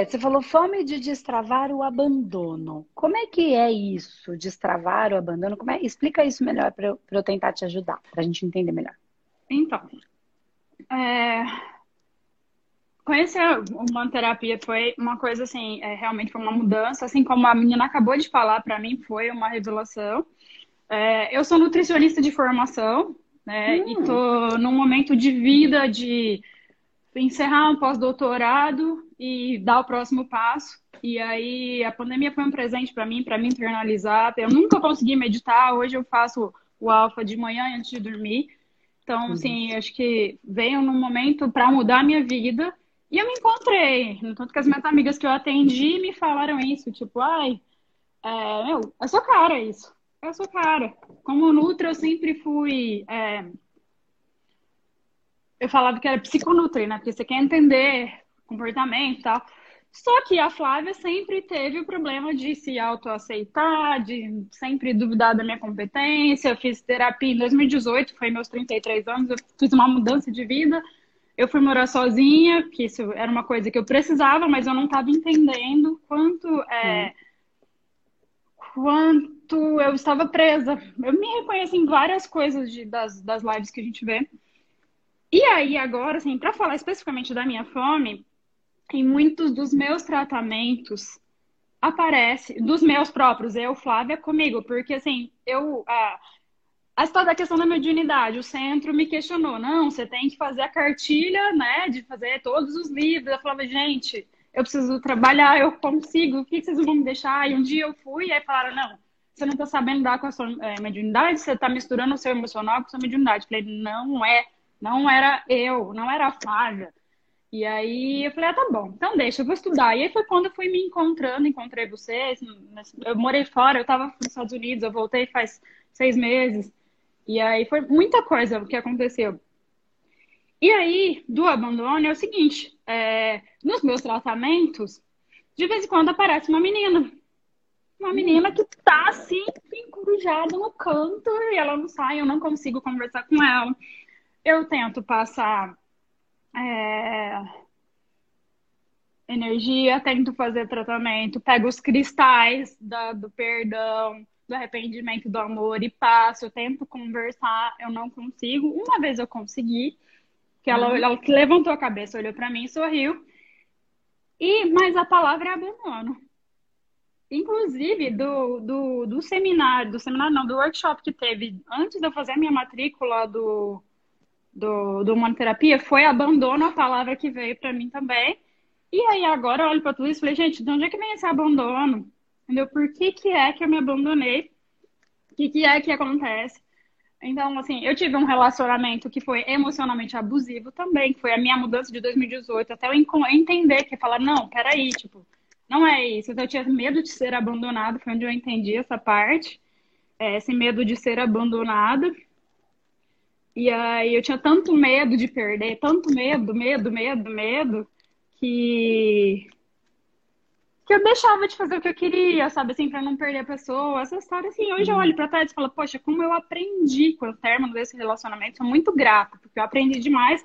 é? Você falou fome de destravar o abandono. Como é que é isso, destravar o abandono? Como é? Explica isso melhor para eu, eu tentar te ajudar, para a gente entender melhor. Então, é... conhecer uma terapia foi uma coisa assim, é, realmente foi uma mudança, assim como a menina acabou de falar para mim, foi uma revelação. É, eu sou nutricionista de formação, né? Hum. E tô num momento de vida de encerrar um pós-doutorado e dar o próximo passo. E aí a pandemia foi um presente para mim, para me internalizar. Eu nunca consegui meditar, hoje eu faço o alfa de manhã antes de dormir. Então, uhum. assim, acho que veio num momento para mudar a minha vida. E eu me encontrei. Tanto que as minhas amigas que eu atendi me falaram isso, tipo, ai, é, meu, é sua cara isso. É sua cara. Como Nutra, eu sempre fui. É, eu falava que era psiconutri, né? Porque você quer entender comportamento e tal. Só que a Flávia sempre teve o problema de se autoaceitar, de sempre duvidar da minha competência. Eu fiz terapia em 2018, foi meus 33 anos, eu fiz uma mudança de vida. Eu fui morar sozinha, que isso era uma coisa que eu precisava, mas eu não estava entendendo quanto é, quanto eu estava presa. Eu me reconheço em várias coisas de, das, das lives que a gente vê. E aí, agora, assim, para falar especificamente da minha fome, em muitos dos meus tratamentos aparece, dos meus próprios, eu, Flávia, comigo, porque assim, eu. A, a história da questão da mediunidade, o centro me questionou, não, você tem que fazer a cartilha, né, de fazer todos os livros. Eu falava, gente, eu preciso trabalhar, eu consigo, o que vocês vão me deixar? E um dia eu fui, e aí falaram, não, você não tá sabendo dar com a sua é, mediunidade, você tá misturando o seu emocional com a sua mediunidade. Eu falei, não é não era eu, não era a Flávia. E aí eu falei, ah, tá bom, então deixa, eu vou estudar. E aí foi quando eu fui me encontrando, encontrei vocês. Eu morei fora, eu estava nos Estados Unidos, eu voltei faz seis meses. E aí foi muita coisa que aconteceu. E aí, do abandono é o seguinte: é, nos meus tratamentos, de vez em quando aparece uma menina. Uma menina que tá assim, encurujada no canto, e ela não sai, eu não consigo conversar com ela eu tento passar é, energia, tento fazer tratamento, pego os cristais da, do perdão, do arrependimento, do amor e passo, eu tento conversar, eu não consigo. Uma vez eu consegui, que ela, uhum. ela levantou a cabeça, olhou para mim e sorriu. E, mas a palavra é abandono. Inclusive, do, do, do seminário, do seminário não, do workshop que teve antes de eu fazer a minha matrícula do do, do monoterapia foi abandono, a palavra que veio para mim também. E aí agora eu olho para tudo isso e falei, gente, de onde é que vem esse abandono? Entendeu? Por que, que é que eu me abandonei? O que, que é que acontece? Então, assim, eu tive um relacionamento que foi emocionalmente abusivo também, que foi a minha mudança de 2018, até eu entender que falar, não, peraí, tipo, não é isso. Então, eu tinha medo de ser abandonado, foi onde eu entendi essa parte, é, esse medo de ser abandonado. E aí eu tinha tanto medo de perder, tanto medo, medo, medo, medo, que que eu deixava de fazer o que eu queria, sabe, assim, para não perder a pessoa. Essa história, assim, hoje eu olho para trás e falo, poxa, como eu aprendi com o término desse relacionamento, sou muito grata, porque eu aprendi demais.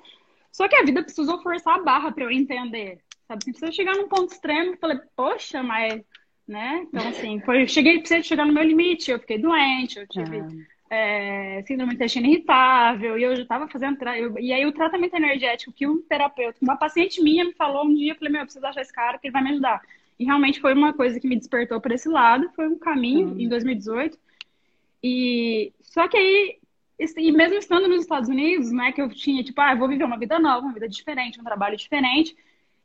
Só que a vida precisou forçar a barra para eu entender, sabe? Assim, precisa chegar num ponto extremo, eu falei, poxa, mas, né? Então, assim, foi, cheguei, precisei chegar no meu limite, eu fiquei doente, eu tive. É é, síndrome intestino irritável, e eu já estava fazendo. Eu, e aí, o tratamento energético que um terapeuta, uma paciente minha me falou um dia, eu falei: Meu, eu preciso achar esse cara, que ele vai me ajudar. E realmente foi uma coisa que me despertou para esse lado, foi um caminho uhum. em 2018. E só que aí, e mesmo estando nos Estados Unidos, né, que eu tinha, tipo, ah, vou viver uma vida nova, uma vida diferente, um trabalho diferente.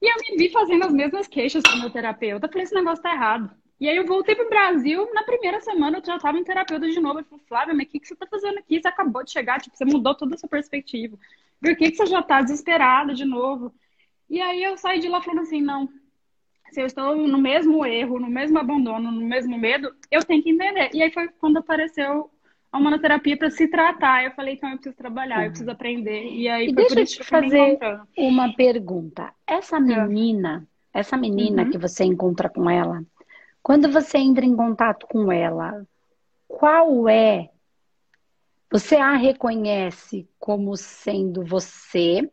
E eu me vi fazendo as mesmas queixas com meu terapeuta. Eu falei, esse negócio tá errado. E aí eu voltei pro Brasil, na primeira semana eu já estava em terapeuta de novo. Ele falou, Flávia, mas o que, que você está fazendo aqui? Você acabou de chegar, tipo, você mudou toda a sua perspectiva. Por que, que você já está desesperada de novo? E aí eu saí de lá falando assim, não, se eu estou no mesmo erro, no mesmo abandono, no mesmo medo, eu tenho que entender. E aí foi quando apareceu a monoterapia para se tratar. Eu falei, então eu preciso trabalhar, uhum. eu preciso aprender. E aí e deixa eu te fazer uma pergunta. Essa menina, essa menina uhum. que você encontra com ela, quando você entra em contato com ela, qual é? Você a reconhece como sendo você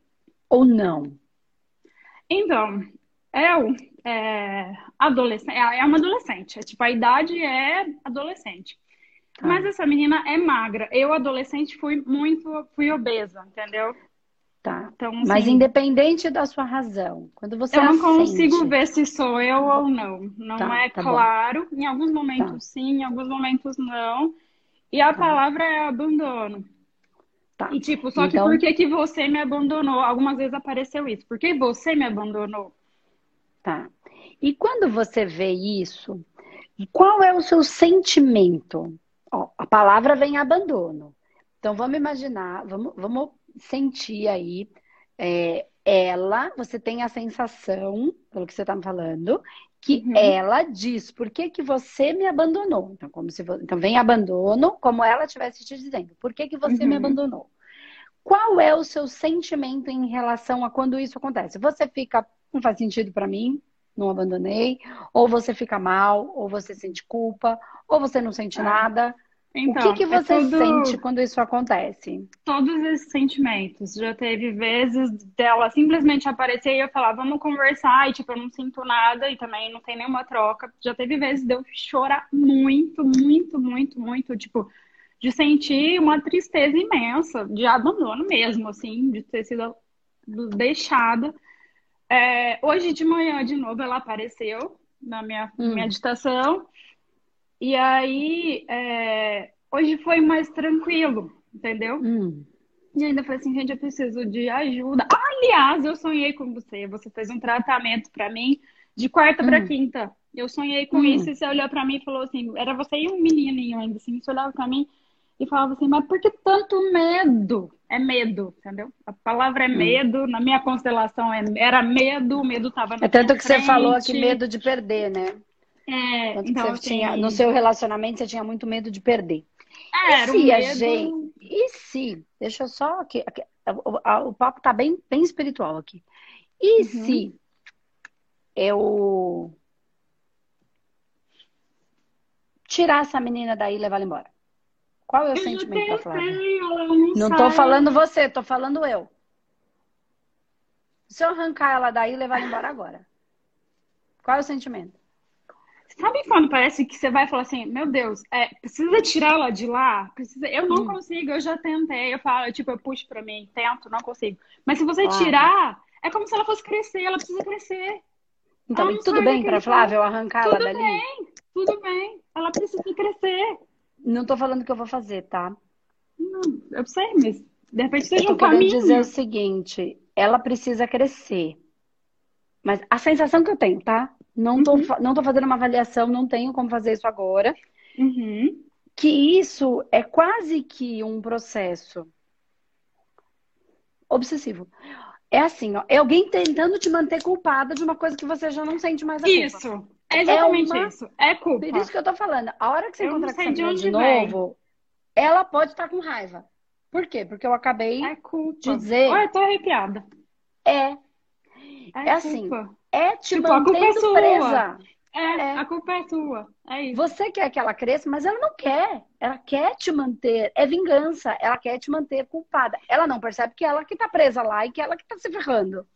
ou não? Então, El é, adolescente, é, é uma adolescente. É, tipo, a idade é adolescente. Tá. Mas essa menina é magra. Eu, adolescente, fui muito, fui obesa, entendeu? Tá. Então, assim, Mas independente da sua razão, quando você Eu não consigo ver se sou eu ou não. Não tá, é tá claro. Bom. Em alguns momentos tá. sim, em alguns momentos não. E a tá. palavra é abandono. Tá. E tipo, só então... que por que, que você me abandonou? Algumas vezes apareceu isso. Por que você me abandonou? Tá. E quando você vê isso, qual é o seu sentimento? Ó, a palavra vem abandono. Então vamos imaginar, vamos, vamos sentir aí é, ela, você tem a sensação, pelo que você está me falando, que uhum. ela diz, por que, que você me abandonou? Então, como se, então, vem abandono, como ela estivesse te dizendo, por que, que você uhum. me abandonou? Qual é o seu sentimento em relação a quando isso acontece? Você fica, não faz sentido para mim, não abandonei, ou você fica mal, ou você sente culpa, ou você não sente ah. nada. Então, o que, que é você é tudo... sente quando isso acontece? Todos esses sentimentos. Já teve vezes dela simplesmente aparecer e eu falar, vamos conversar, e tipo, eu não sinto nada e também não tem nenhuma troca. Já teve vezes de eu chorar muito, muito, muito, muito, tipo, de sentir uma tristeza imensa, de abandono mesmo, assim, de ter sido deixada. É, hoje de manhã, de novo, ela apareceu na minha hum. meditação. E aí, é, hoje foi mais tranquilo, entendeu? Hum. E ainda falei assim, gente, eu preciso de ajuda. aliás, eu sonhei com você. Você fez um tratamento para mim de quarta hum. para quinta. Eu sonhei com hum. isso e você olhou para mim e falou assim, era você e um menininho ainda assim, você olhava para mim e falava assim, mas por que tanto medo? É medo, entendeu? A palavra é hum. medo, na minha constelação é, era medo, o medo estava na É tanto que frente. você falou aqui medo de perder, né? É, Tanto então, assim, tinha, no seu relacionamento você tinha muito medo de perder. É, e se um a medo... gente. E se. Deixa eu só. Aqui, aqui o, o, papo tá bem, bem espiritual aqui. E uhum. se eu tirar essa menina daí e levar ela embora? Qual é o eu sentimento da Flávia? Não, não tô falando você, tô falando eu. Se eu arrancar ela daí e levar ela embora agora? Qual é o sentimento? Sabe quando parece que você vai falar assim, meu Deus, é, precisa tirar ela de lá? Precisa... Eu não hum. consigo, eu já tentei. Eu falo, tipo, eu puxo pra mim, tento, não consigo. Mas se você tirar, é como se ela fosse crescer, ela precisa crescer. Então, tudo bem pra Flávia eu arrancar tudo ela dali? Tudo bem, tudo bem. Ela precisa crescer. Não tô falando que eu vou fazer, tá? Não, eu sei, mas de repente seja eu um caminho. dizer o seguinte, ela precisa crescer. Mas a sensação que eu tenho, tá? Não tô, uhum. não tô fazendo uma avaliação, não tenho como fazer isso agora. Uhum. Que isso é quase que um processo obsessivo. É assim, ó, é alguém tentando te manter culpada de uma coisa que você já não sente mais a culpa. Isso, é exatamente é uma... isso. É culpa. Por isso que eu tô falando. A hora que você eu encontrar com essa de, de novo, ela pode estar com raiva. Por quê? Porque eu acabei é de dizer. Olha, eu tô arrepiada. É. É, é assim. É te tipo, mantendo presa. É, é, a culpa é tua. É isso. Você quer que ela cresça, mas ela não quer. Ela quer te manter. É vingança. Ela quer te manter culpada. Ela não percebe que ela que tá presa lá e que ela que tá se ferrando.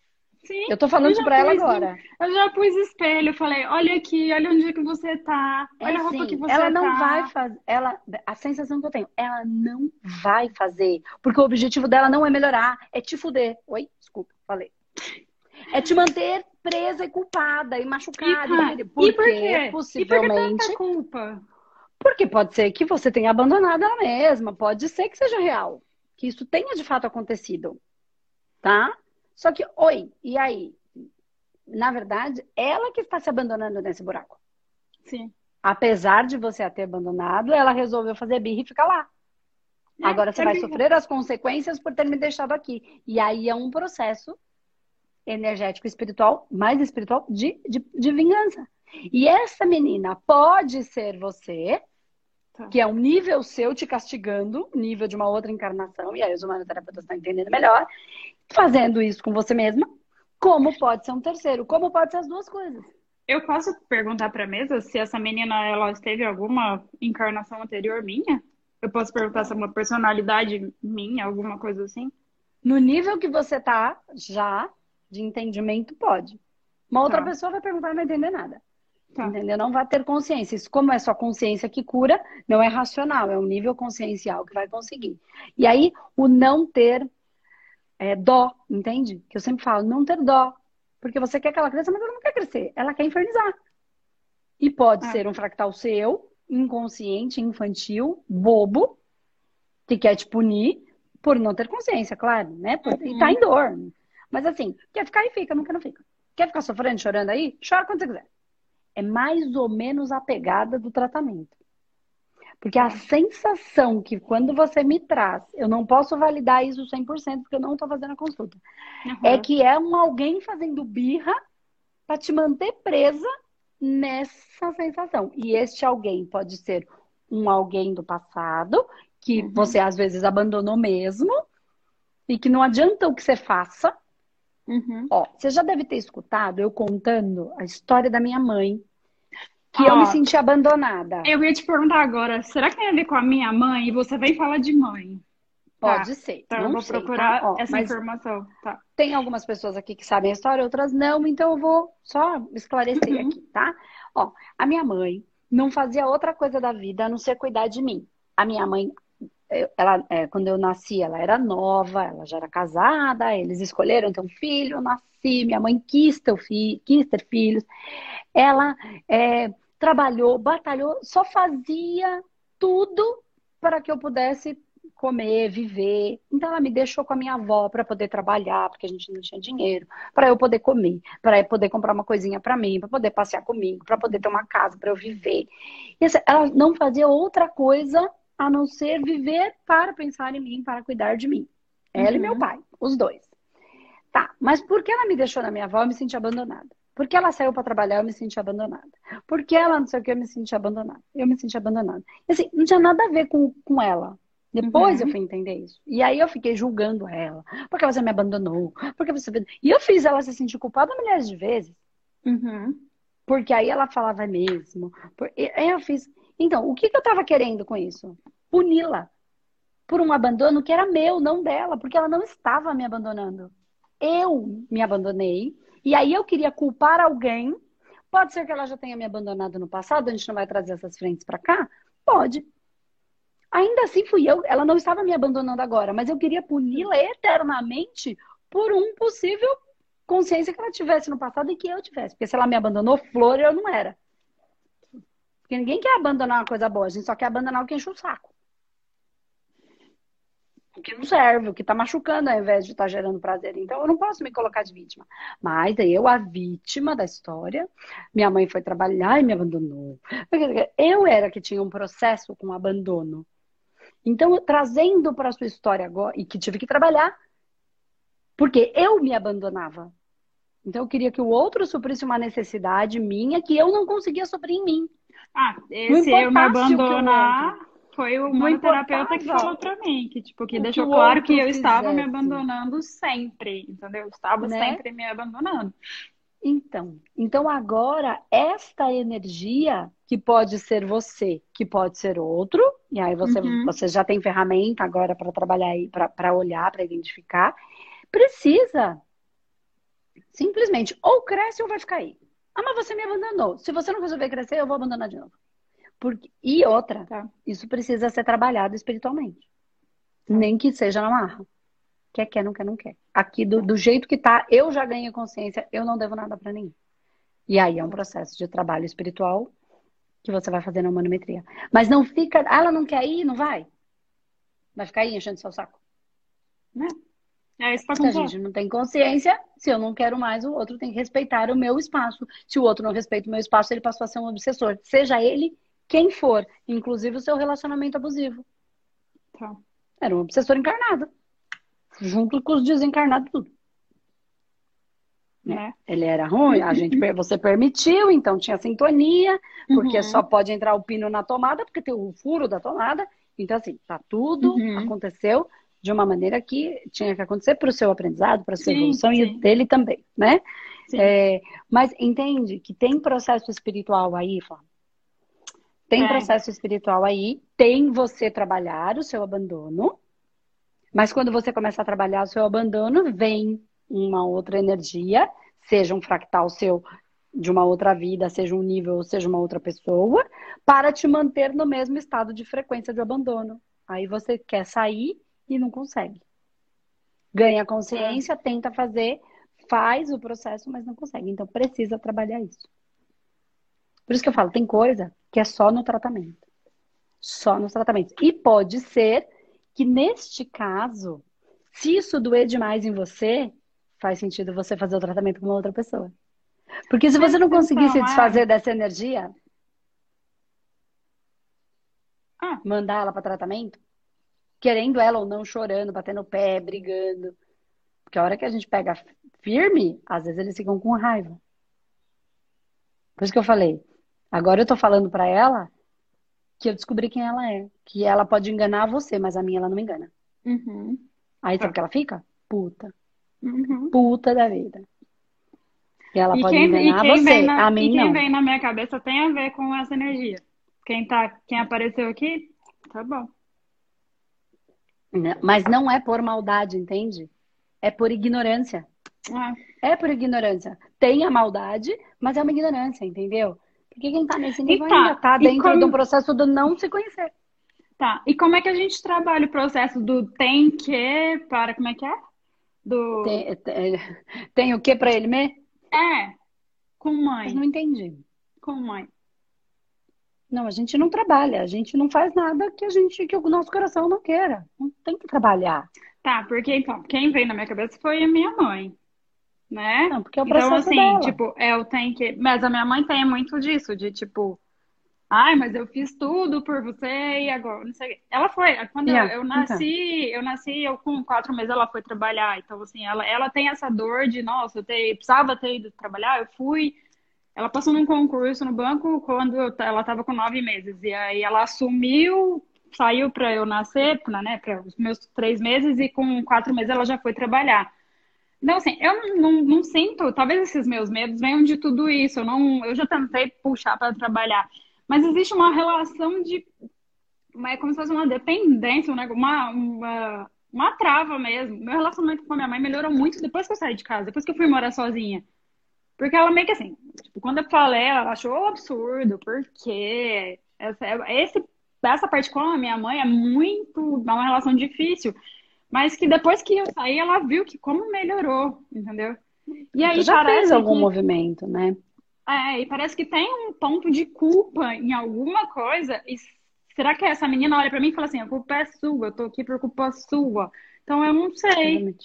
Sim, eu tô falando isso pra ela agora. Eu já pus espelho, falei, olha aqui, olha onde que você tá, olha é, a roupa sim, que você ela não tá. vai fazer, ela, a sensação que eu tenho, ela não vai fazer, porque o objetivo dela não é melhorar, é te fuder. Oi, desculpa, falei. É te manter presa e culpada e machucada. E, porque, e por quê? Possivelmente. E por que culpa? Porque pode ser que você tenha abandonado ela mesma, pode ser que seja real, que isso tenha de fato acontecido, tá? Só que, oi, e aí? Na verdade, ela que está se abandonando nesse buraco. Sim. Apesar de você a ter abandonado, ela resolveu fazer birra e ficar lá. É, Agora você vai sofrer as consequências por ter me deixado aqui. E aí é um processo energético espiritual, mais espiritual, de, de, de vingança. E essa menina pode ser você, tá. que é um nível seu te castigando, nível de uma outra encarnação, e aí os humanoterapeutas estão entendendo melhor, fazendo isso com você mesma, como pode ser um terceiro, como pode ser as duas coisas. Eu posso perguntar para a mesa se essa menina ela teve alguma encarnação anterior minha? Eu posso perguntar se é uma personalidade minha, alguma coisa assim? No nível que você tá já, de entendimento, pode. Uma outra tá. pessoa vai perguntar e não vai entender nada. Tá. Entendeu? Não vai ter consciência. Isso, como é só consciência que cura, não é racional, é um nível consciencial que vai conseguir. E aí, o não ter é, dó, entende? Que eu sempre falo, não ter dó. Porque você quer que ela cresça, mas ela não quer crescer. Ela quer infernizar. E pode ah. ser um fractal seu, inconsciente, infantil, bobo, que quer te punir por não ter consciência, claro, né? Por, uhum. E tá em dor. Mas assim, quer ficar aí, fica, não quer, não fica. Quer ficar sofrendo, chorando aí? Chora quando você quiser é mais ou menos a pegada do tratamento. Porque a sensação que quando você me traz, eu não posso validar isso 100% porque eu não estou fazendo a consulta, uhum. é que é um alguém fazendo birra para te manter presa nessa sensação. E este alguém pode ser um alguém do passado, que uhum. você às vezes abandonou mesmo, e que não adianta o que você faça, Uhum. Ó, você já deve ter escutado eu contando a história da minha mãe, que eu me senti abandonada. Eu ia te perguntar agora, será que tem a ver com a minha mãe? E você vem falar de mãe? Pode tá. ser. Então eu vou sei, procurar tá? Ó, essa informação. Tá. Tem algumas pessoas aqui que sabem a história, outras não, então eu vou só esclarecer uhum. aqui, tá? Ó, a minha mãe não fazia outra coisa da vida a não ser cuidar de mim. A minha mãe ela, é, quando eu nasci, ela era nova, ela já era casada, eles escolheram ter um filho, eu nasci, minha mãe quis ter, fi, quis ter filhos. Ela é, trabalhou, batalhou, só fazia tudo para que eu pudesse comer, viver. Então ela me deixou com a minha avó para poder trabalhar, porque a gente não tinha dinheiro, para eu poder comer, para eu poder comprar uma coisinha para mim, para poder passear comigo, para poder ter uma casa para eu viver. E ela não fazia outra coisa a não ser viver para pensar em mim, para cuidar de mim. Ela uhum. e meu uhum. pai, os dois. Tá, mas por que ela me deixou na minha avó, eu me senti abandonada. Porque ela saiu para trabalhar, eu me senti abandonada. Porque ela não sei o que, eu me senti abandonada. Eu me senti abandonada. E, assim, não tinha nada a ver com, com ela. Depois uhum. eu fui entender isso. E aí eu fiquei julgando ela. Porque você me abandonou. Porque você. E eu fiz ela se sentir culpada milhares de vezes. Uhum. Porque aí ela falava mesmo. Aí eu fiz. Então, o que, que eu estava querendo com isso? Puni-la por um abandono que era meu, não dela, porque ela não estava me abandonando. Eu me abandonei e aí eu queria culpar alguém. Pode ser que ela já tenha me abandonado no passado, a gente não vai trazer essas frentes para cá? Pode. Ainda assim fui eu, ela não estava me abandonando agora, mas eu queria puni-la eternamente por um possível consciência que ela tivesse no passado e que eu tivesse. Porque se ela me abandonou, flor eu não era. Porque ninguém quer abandonar uma coisa boa, a gente só quer abandonar o que enche o saco. O que não serve, o que está machucando ao invés de estar tá gerando prazer. Então eu não posso me colocar de vítima. Mas eu, a vítima da história, minha mãe foi trabalhar e me abandonou. Eu era que tinha um processo com abandono. Então, trazendo para a sua história agora, e que tive que trabalhar, porque eu me abandonava. Então, eu queria que o outro suprisse uma necessidade minha que eu não conseguia suprir em mim. Ah, esse eu me abandonar foi o terapeuta que falou pra mim, que tipo, que deixou que claro que eu estava me abandonando sempre, entendeu? Eu estava né? sempre me abandonando. Então, então agora esta energia que pode ser você, que pode ser outro, e aí você, uhum. você já tem ferramenta agora para trabalhar aí, para olhar, para identificar, precisa simplesmente ou cresce ou vai ficar aí. Ah, mas você me abandonou. Se você não resolver crescer, eu vou abandonar de novo. Porque... E outra, tá. isso precisa ser trabalhado espiritualmente. Tá. Nem que seja na marra. Quer, quer, não quer, não quer. Aqui, do, do jeito que tá, eu já ganhei consciência, eu não devo nada para ninguém. E aí é um processo de trabalho espiritual que você vai fazer na humanometria. Mas não fica, ah, ela não quer ir, não vai. Vai ficar aí enchendo seu saco. Né? É isso Se a gente não tem consciência, se eu não quero mais, o outro tem que respeitar o meu espaço. Se o outro não respeita o meu espaço, ele passou a ser um obsessor. Seja ele quem for, inclusive o seu relacionamento abusivo. Tá. Era um obsessor encarnado. Junto com os desencarnados, tudo. Né? Ele era ruim, a gente, você permitiu, então tinha sintonia, porque uhum. só pode entrar o pino na tomada, porque tem o furo da tomada. Então, assim, tá tudo, uhum. aconteceu de uma maneira que tinha que acontecer para o seu aprendizado, para a sua sim, evolução sim. e dele também, né? É, mas entende que tem processo espiritual aí, Flávia. Tem é. processo espiritual aí, tem você trabalhar o seu abandono, mas quando você começa a trabalhar o seu abandono, vem uma outra energia seja um fractal seu de uma outra vida, seja um nível, ou seja uma outra pessoa, para te manter no mesmo estado de frequência de abandono. Aí você quer sair e não consegue. Ganha consciência, tenta fazer, faz o processo, mas não consegue. Então precisa trabalhar isso. Por isso que eu falo, tem coisa que é só no tratamento. Só no tratamento. E pode ser que neste caso, se isso doer demais em você, faz sentido você fazer o tratamento com uma outra pessoa. Porque se você não conseguir se desfazer dessa energia, ah. mandar ela para tratamento, querendo ela ou não, chorando, batendo o pé, brigando. Porque a hora que a gente pega firme, às vezes eles ficam com raiva. Por isso que eu falei. Agora eu tô falando para ela que eu descobri quem ela é. Que ela pode enganar você, mas a minha ela não me engana. Uhum. Aí sabe o que ela fica? Puta. Uhum. Puta da vida. E ela e pode quem, enganar você, na, a mim e quem não. vem na minha cabeça tem a ver com essa energia. Quem, tá, quem apareceu aqui, tá bom. Mas não é por maldade, entende? É por ignorância. É. é por ignorância. Tem a maldade, mas é uma ignorância, entendeu? Porque quem tá nesse nível tá. ainda tá dentro como... do processo do não se conhecer. Tá. E como é que a gente trabalha o processo do tem que para como é que é? Do tem, tem, tem o que para ele mesmo? É. Com mãe. Mas não entendi. Com mãe. Não, a gente não trabalha, a gente não faz nada que a gente que o nosso coração não queira. Não tem que trabalhar. Tá, porque então, quem veio na minha cabeça foi a minha mãe. Né? Não, porque é o então, Então, assim, dela. tipo, eu tenho que. Mas a minha mãe tem muito disso, de tipo, ai, mas eu fiz tudo por você e agora, não sei. Ela foi, quando yeah, eu, eu, nasci, então. eu nasci, eu com quatro meses ela foi trabalhar. Então, assim, ela, ela tem essa dor de, nossa, eu ter, precisava ter ido trabalhar, eu fui. Ela passou num concurso no banco quando ela estava com nove meses. E aí ela assumiu, saiu para eu nascer, né, para os meus três meses, e com quatro meses ela já foi trabalhar. Então, assim, eu não, não, não sinto, talvez esses meus medos venham de tudo isso. Eu, não, eu já tentei puxar para trabalhar. Mas existe uma relação de. É como se fosse uma dependência, uma, uma, uma trava mesmo. Meu relacionamento com a minha mãe melhorou muito depois que eu saí de casa, depois que eu fui morar sozinha. Porque ela meio que assim, tipo, quando eu falei, ela achou absurdo, porque essa, esse, essa parte com a minha mãe é muito, é uma relação difícil. Mas que depois que eu saí, ela viu que como melhorou, entendeu? E aí já parece fez algum que... movimento, né? É, e parece que tem um ponto de culpa em alguma coisa. E será que essa menina olha para mim e fala assim: a culpa é sua, eu tô aqui por culpa sua? Então eu não sei.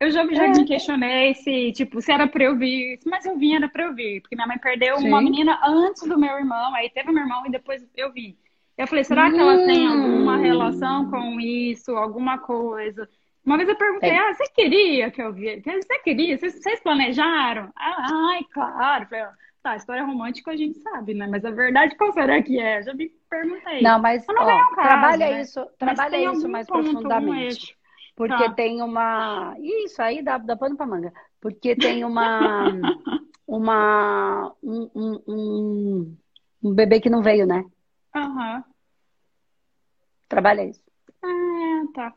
Eu já, já é. me questionei se, tipo, se era pra eu vir. Mas eu vim, era pra eu vir. Porque minha mãe perdeu Sim. uma menina antes do meu irmão. Aí teve meu irmão e depois eu vim. Eu falei, será que ela tem alguma hum. relação com isso? Alguma coisa? Uma vez eu perguntei, ah, você queria que eu viesse? Você queria? Vocês, vocês planejaram? Ah, ai, claro. Falei, tá, história romântica a gente sabe, né? Mas a verdade qual será que é? Já me perguntei. Não, mas não ó, caso, trabalha né? isso, trabalha isso mais profundamente. Porque tá. tem uma. Isso aí dá, dá pano pra manga. Porque tem uma. uma. Um, um, um, um, bebê que não veio, né? Aham. Uhum. Trabalha isso. Ah, tá.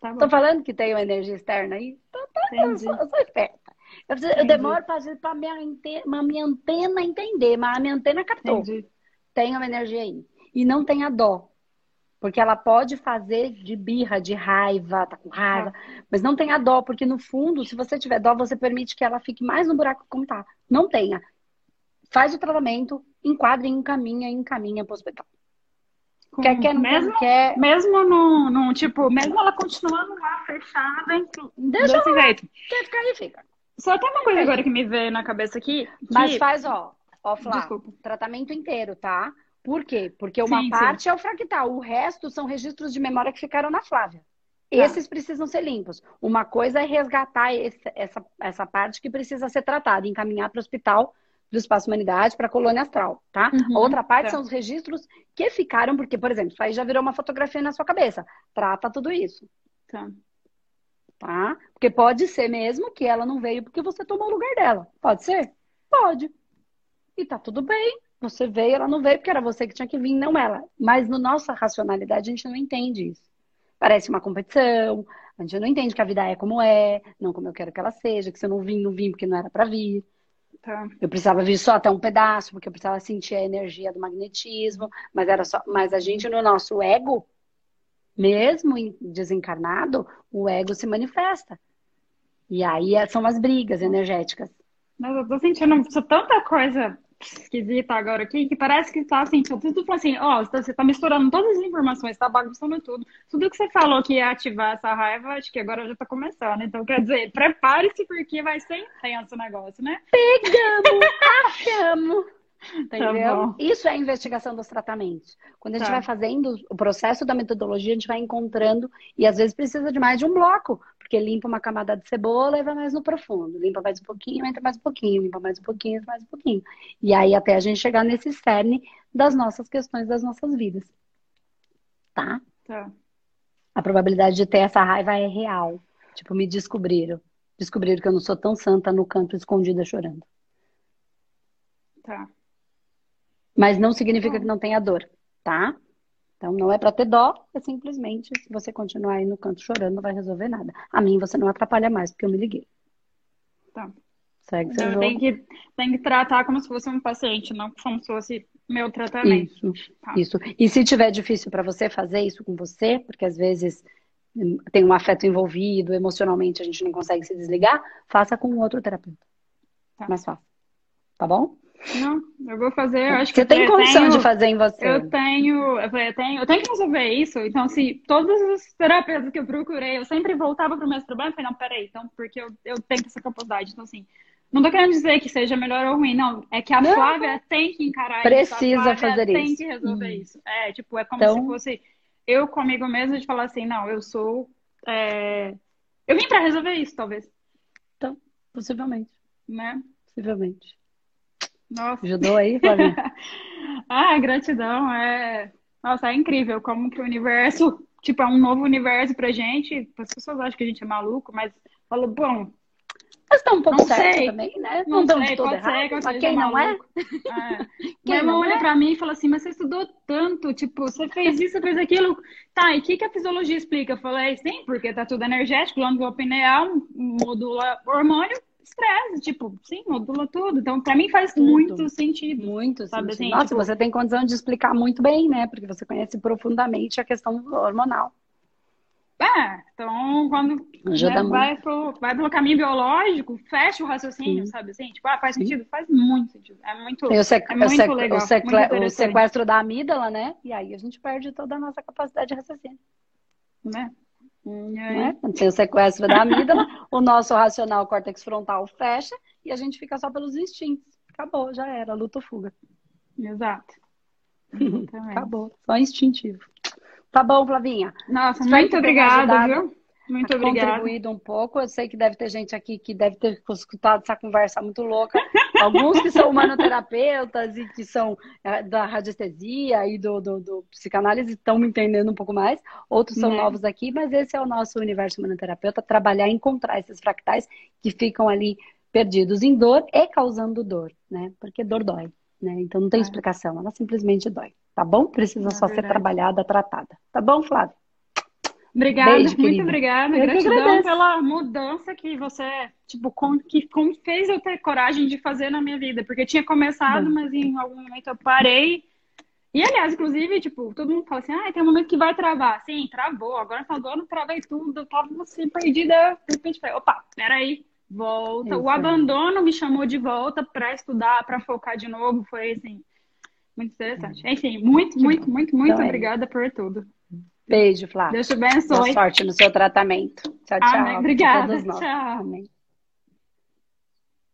tá Tô falando que tem uma energia externa aí? Tô, tô, eu, sou, eu sou esperta. Eu, preciso, eu demoro pra, pra minha, antena, minha antena entender, mas a minha antena captou. Entendi. Tem uma energia aí. E não tem a dó. Porque ela pode fazer de birra, de raiva, tá com raiva, ah. mas não tenha dó, porque no fundo, se você tiver dó, você permite que ela fique mais no buraco como tá. Não tenha. Faz o tratamento, enquadra, encaminha, encaminha para o hospital. Com, quer, quer, mesmo, quer... mesmo no, no, tipo, mesmo ela continuando lá fechada, deixa desse ela, jeito. Quer ficar aí, fica. Só tem uma coisa agora que me veio na cabeça aqui. Que... Mas faz, ó, ó, Flá, tratamento inteiro, tá? Por quê? Porque uma sim, parte sim. é o fractal, o resto são registros de memória que ficaram na Flávia. Tá. Esses precisam ser limpos. Uma coisa é resgatar esse, essa, essa parte que precisa ser tratada, encaminhar para o hospital do Espaço Humanidade, para a colônia astral, tá? Uhum, Outra parte tá. são os registros que ficaram, porque, por exemplo, isso aí já virou uma fotografia na sua cabeça. Trata tudo isso. Tá. Tá? Porque pode ser mesmo que ela não veio porque você tomou o lugar dela. Pode ser? Pode. E tá tudo bem. Você veio, ela não veio porque era você que tinha que vir, não ela. Mas na nossa racionalidade a gente não entende isso. Parece uma competição, a gente não entende que a vida é como é, não como eu quero que ela seja, que se eu não vim, não vim porque não era para vir. Tá. Eu precisava vir só até um pedaço, porque eu precisava sentir a energia do magnetismo, mas era só, mas a gente no nosso ego, mesmo desencarnado, o ego se manifesta. E aí é, são as brigas energéticas. Mas eu tô sentindo tanta coisa esquisita agora aqui, que parece que tá assim, tudo assim, ó, você tá misturando todas as informações, tá bagunçando tudo. Tudo que você falou que ia ativar essa raiva, acho que agora já tá começando. Então, quer dizer, prepare-se porque vai ser intenso o negócio, né? Pegamos, achamos. Tá Entendeu? Tá Isso é a investigação dos tratamentos. Quando a gente tá. vai fazendo o processo da metodologia, a gente vai encontrando, e às vezes precisa de mais de um bloco, porque limpa uma camada de cebola e vai mais no profundo. Limpa mais um pouquinho, entra mais um pouquinho, limpa mais um pouquinho, entra mais um pouquinho. E aí até a gente chegar nesse cerne das nossas questões, das nossas vidas. Tá? Tá. A probabilidade de ter essa raiva é real. Tipo, me descobriram. Descobriram que eu não sou tão santa no canto escondida chorando. Tá. Mas não significa que não tenha dor, tá? Então não é para ter dó, é simplesmente se você continuar aí no canto chorando, não vai resolver nada. A mim você não atrapalha mais, porque eu me liguei. Tá. Segue seu então, tem que, tem que tratar como se fosse um paciente, não como se fosse meu tratamento. Isso, tá. isso. E se tiver difícil para você fazer isso com você, porque às vezes hum, tem um afeto envolvido, emocionalmente a gente não consegue se desligar, faça com outro terapeuta. Tá. Mais fácil. Tá bom? Não, eu vou fazer, eu acho você que tem condição tenho, de fazer em você. Eu tenho, eu tenho, eu tenho que resolver isso. Então, se todos os terapeutas que eu procurei, eu sempre voltava para o mesmo problema, eu falei, não, peraí, então, porque eu, eu tenho essa capacidade. Então, assim, não tô querendo dizer que seja melhor ou ruim, não. É que a não, Flávia tem que encarar precisa isso. Precisa fazer tem isso. tem que resolver hum. isso. É, tipo, é como então... se fosse eu comigo mesma de falar assim, não, eu sou. É... Eu vim para resolver isso, talvez. Então, possivelmente. Né? Possivelmente. Nossa. Ajudou aí, Flavinha? ah, gratidão. É... Nossa, é incrível como que o universo, tipo, é um novo universo pra gente. As pessoas acham que a gente é maluco, mas falou, bom. Mas tá um pouco certo também, né? Não, não sei, pode errado, ser, quem não é? é. Quem irmão olha é? pra mim e fala assim, mas você estudou tanto, tipo, você fez isso, fez aquilo. Tá, e o que, que a fisiologia explica? Eu falei, sim, porque tá tudo energético, glândula pineal, modula hormônio, estresse, tipo, sim, modula tudo. Então, para mim faz tudo. muito sentido. Muito sabe sentido. Assim, Nossa, tipo... você tem condição de explicar muito bem, né? Porque você conhece profundamente a questão hormonal. É, então quando né, vai, pro, vai pro caminho biológico, fecha o raciocínio, sim. sabe assim? Tipo, ah, faz sim. sentido? Faz muito sentido. É muito, é muito sec... legal. O, o sequestro da amígdala, né? E aí a gente perde toda a nossa capacidade de raciocínio. Né? Né? Tem o sequestro da amígdala, o nosso racional córtex frontal fecha e a gente fica só pelos instintos. Acabou, já era, luta ou fuga. Exato. Acabou, só instintivo. Tá bom, Flavinha. Nossa, Espero muito obrigada, viu? Muito obrigada. contribuído um pouco. Eu sei que deve ter gente aqui que deve ter escutado essa conversa muito louca. Alguns que são humanoterapeutas e que são é, da radiestesia e do, do, do psicanálise estão me entendendo um pouco mais. Outros são né? novos aqui, mas esse é o nosso universo humanoterapeuta, trabalhar e encontrar esses fractais que ficam ali perdidos em dor e causando dor, né? Porque dor dói, né? Então não tem é. explicação, ela simplesmente dói, tá bom? Precisa é só verdade. ser trabalhada, tratada. Tá bom, Flávio? Obrigada, Beijo, muito querida. obrigada. Eu Gratidão pela mudança que você, tipo, com, que com, fez eu ter coragem de fazer na minha vida. Porque tinha começado, Bom. mas em algum momento eu parei. E, aliás, inclusive, tipo, todo mundo fala assim, ah, tem um momento que vai travar. Sim, travou. Agora do ano travei tudo. Eu tava assim, perdida. De repente, falei, opa, peraí, volta. Isso. O abandono me chamou de volta para estudar, para focar de novo. Foi, assim, muito interessante. Enfim, muito, muito, muito, muito então, é obrigada é. por tudo. Beijo, Flávia. Deus te abençoe. Boa sorte no seu tratamento. Tchau, tchau. Amém. Obrigada. Tchau. Amém.